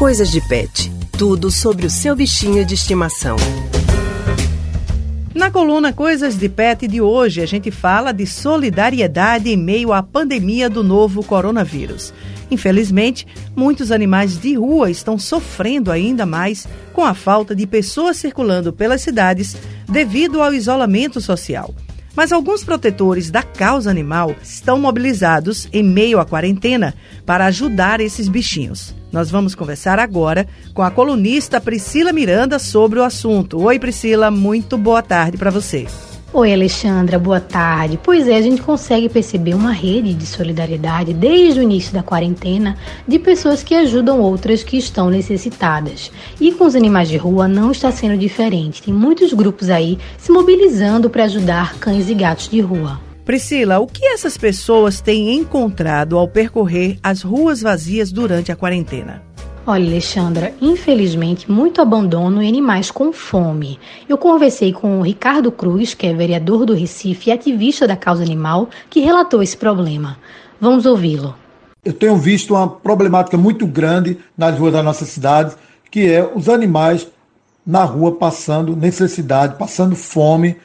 Coisas de Pet. Tudo sobre o seu bichinho de estimação. Na coluna Coisas de Pet de hoje, a gente fala de solidariedade em meio à pandemia do novo coronavírus. Infelizmente, muitos animais de rua estão sofrendo ainda mais com a falta de pessoas circulando pelas cidades devido ao isolamento social. Mas alguns protetores da causa animal estão mobilizados em meio à quarentena para ajudar esses bichinhos. Nós vamos conversar agora com a colunista Priscila Miranda sobre o assunto. Oi, Priscila, muito boa tarde para você. Oi, Alexandra, boa tarde. Pois é, a gente consegue perceber uma rede de solidariedade desde o início da quarentena de pessoas que ajudam outras que estão necessitadas. E com os animais de rua não está sendo diferente. Tem muitos grupos aí se mobilizando para ajudar cães e gatos de rua. Priscila, o que essas pessoas têm encontrado ao percorrer as ruas vazias durante a quarentena? Olha, Alexandra, infelizmente, muito abandono e animais com fome. Eu conversei com o Ricardo Cruz, que é vereador do Recife e ativista da causa animal, que relatou esse problema. Vamos ouvi-lo. Eu tenho visto uma problemática muito grande nas ruas da nossa cidade, que é os animais na rua passando necessidade, passando fome.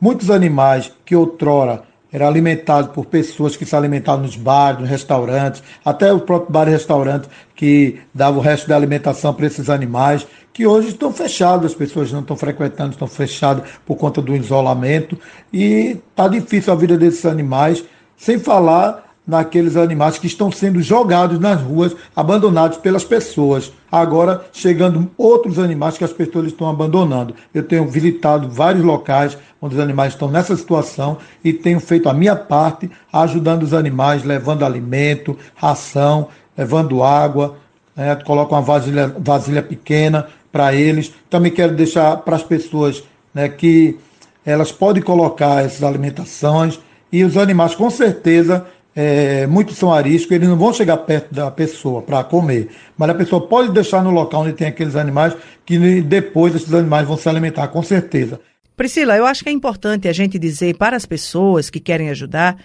Muitos animais que outrora era alimentado por pessoas que se alimentavam nos bares, nos restaurantes, até o próprio bar e restaurante que dava o resto da alimentação para esses animais, que hoje estão fechados, as pessoas não estão frequentando, estão fechadas por conta do isolamento, e está difícil a vida desses animais, sem falar naqueles animais que estão sendo jogados nas ruas, abandonados pelas pessoas. Agora, chegando outros animais que as pessoas estão abandonando. Eu tenho visitado vários locais onde os animais estão nessa situação e tenho feito a minha parte, ajudando os animais, levando alimento, ração, levando água, né? coloco uma vasilha, vasilha pequena para eles. Também quero deixar para as pessoas né, que elas podem colocar essas alimentações e os animais, com certeza, é, muitos são ariscos, eles não vão chegar perto da pessoa para comer, mas a pessoa pode deixar no local onde tem aqueles animais que depois esses animais vão se alimentar, com certeza. Priscila, eu acho que é importante a gente dizer para as pessoas que querem ajudar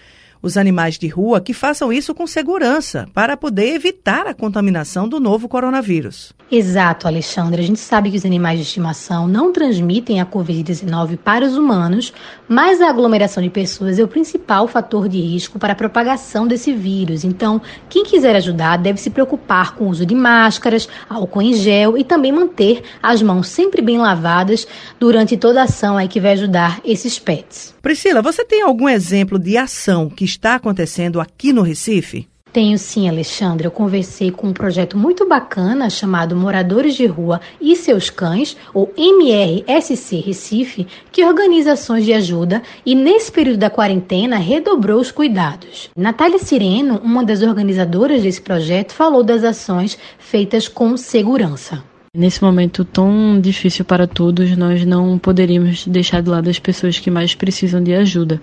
os animais de rua que façam isso com segurança para poder evitar a contaminação do novo coronavírus. Exato, Alexandre. A gente sabe que os animais de estimação não transmitem a Covid-19 para os humanos, mas a aglomeração de pessoas é o principal fator de risco para a propagação desse vírus. Então, quem quiser ajudar deve se preocupar com o uso de máscaras, álcool em gel e também manter as mãos sempre bem lavadas durante toda a ação aí que vai ajudar esses pets. Priscila, você tem algum exemplo de ação que está acontecendo aqui no Recife? Tenho sim, Alexandre. Eu conversei com um projeto muito bacana chamado Moradores de Rua e Seus Cães, ou MRSC Recife, que organiza ações de ajuda e, nesse período da quarentena, redobrou os cuidados. Natália Sireno, uma das organizadoras desse projeto, falou das ações feitas com segurança. Nesse momento tão difícil para todos, nós não poderíamos deixar de lado as pessoas que mais precisam de ajuda.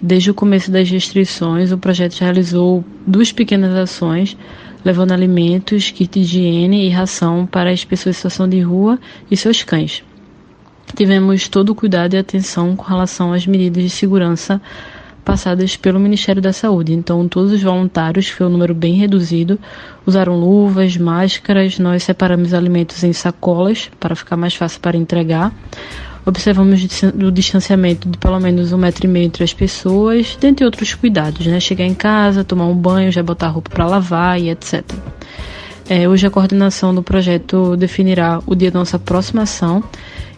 Desde o começo das restrições, o projeto realizou duas pequenas ações, levando alimentos, kit de higiene e ração para as pessoas em situação de rua e seus cães. Tivemos todo o cuidado e atenção com relação às medidas de segurança passadas pelo Ministério da Saúde. Então, todos os voluntários, foi um número bem reduzido, usaram luvas, máscaras, nós separamos alimentos em sacolas para ficar mais fácil para entregar observamos o distanciamento de pelo menos um metro e meio entre as pessoas, dentre outros cuidados, né? Chegar em casa, tomar um banho, já botar roupa para lavar e etc. É, hoje a coordenação do projeto definirá o dia da nossa próxima ação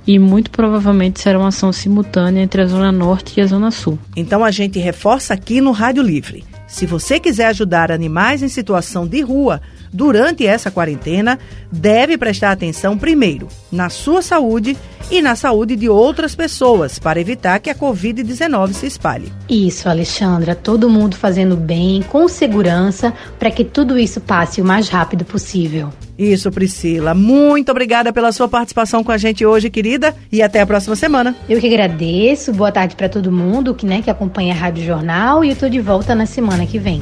e muito provavelmente será uma ação simultânea entre a Zona Norte e a Zona Sul. Então a gente reforça aqui no Rádio Livre. Se você quiser ajudar animais em situação de rua durante essa quarentena, deve prestar atenção primeiro na sua saúde e na saúde de outras pessoas para evitar que a Covid-19 se espalhe. Isso, Alexandra, todo mundo fazendo bem, com segurança, para que tudo isso passe o mais rápido possível. Isso, Priscila. Muito obrigada pela sua participação com a gente hoje, querida, e até a próxima semana. Eu que agradeço. Boa tarde para todo mundo que, né, que acompanha a Rádio Jornal e eu tô de volta na semana que vem.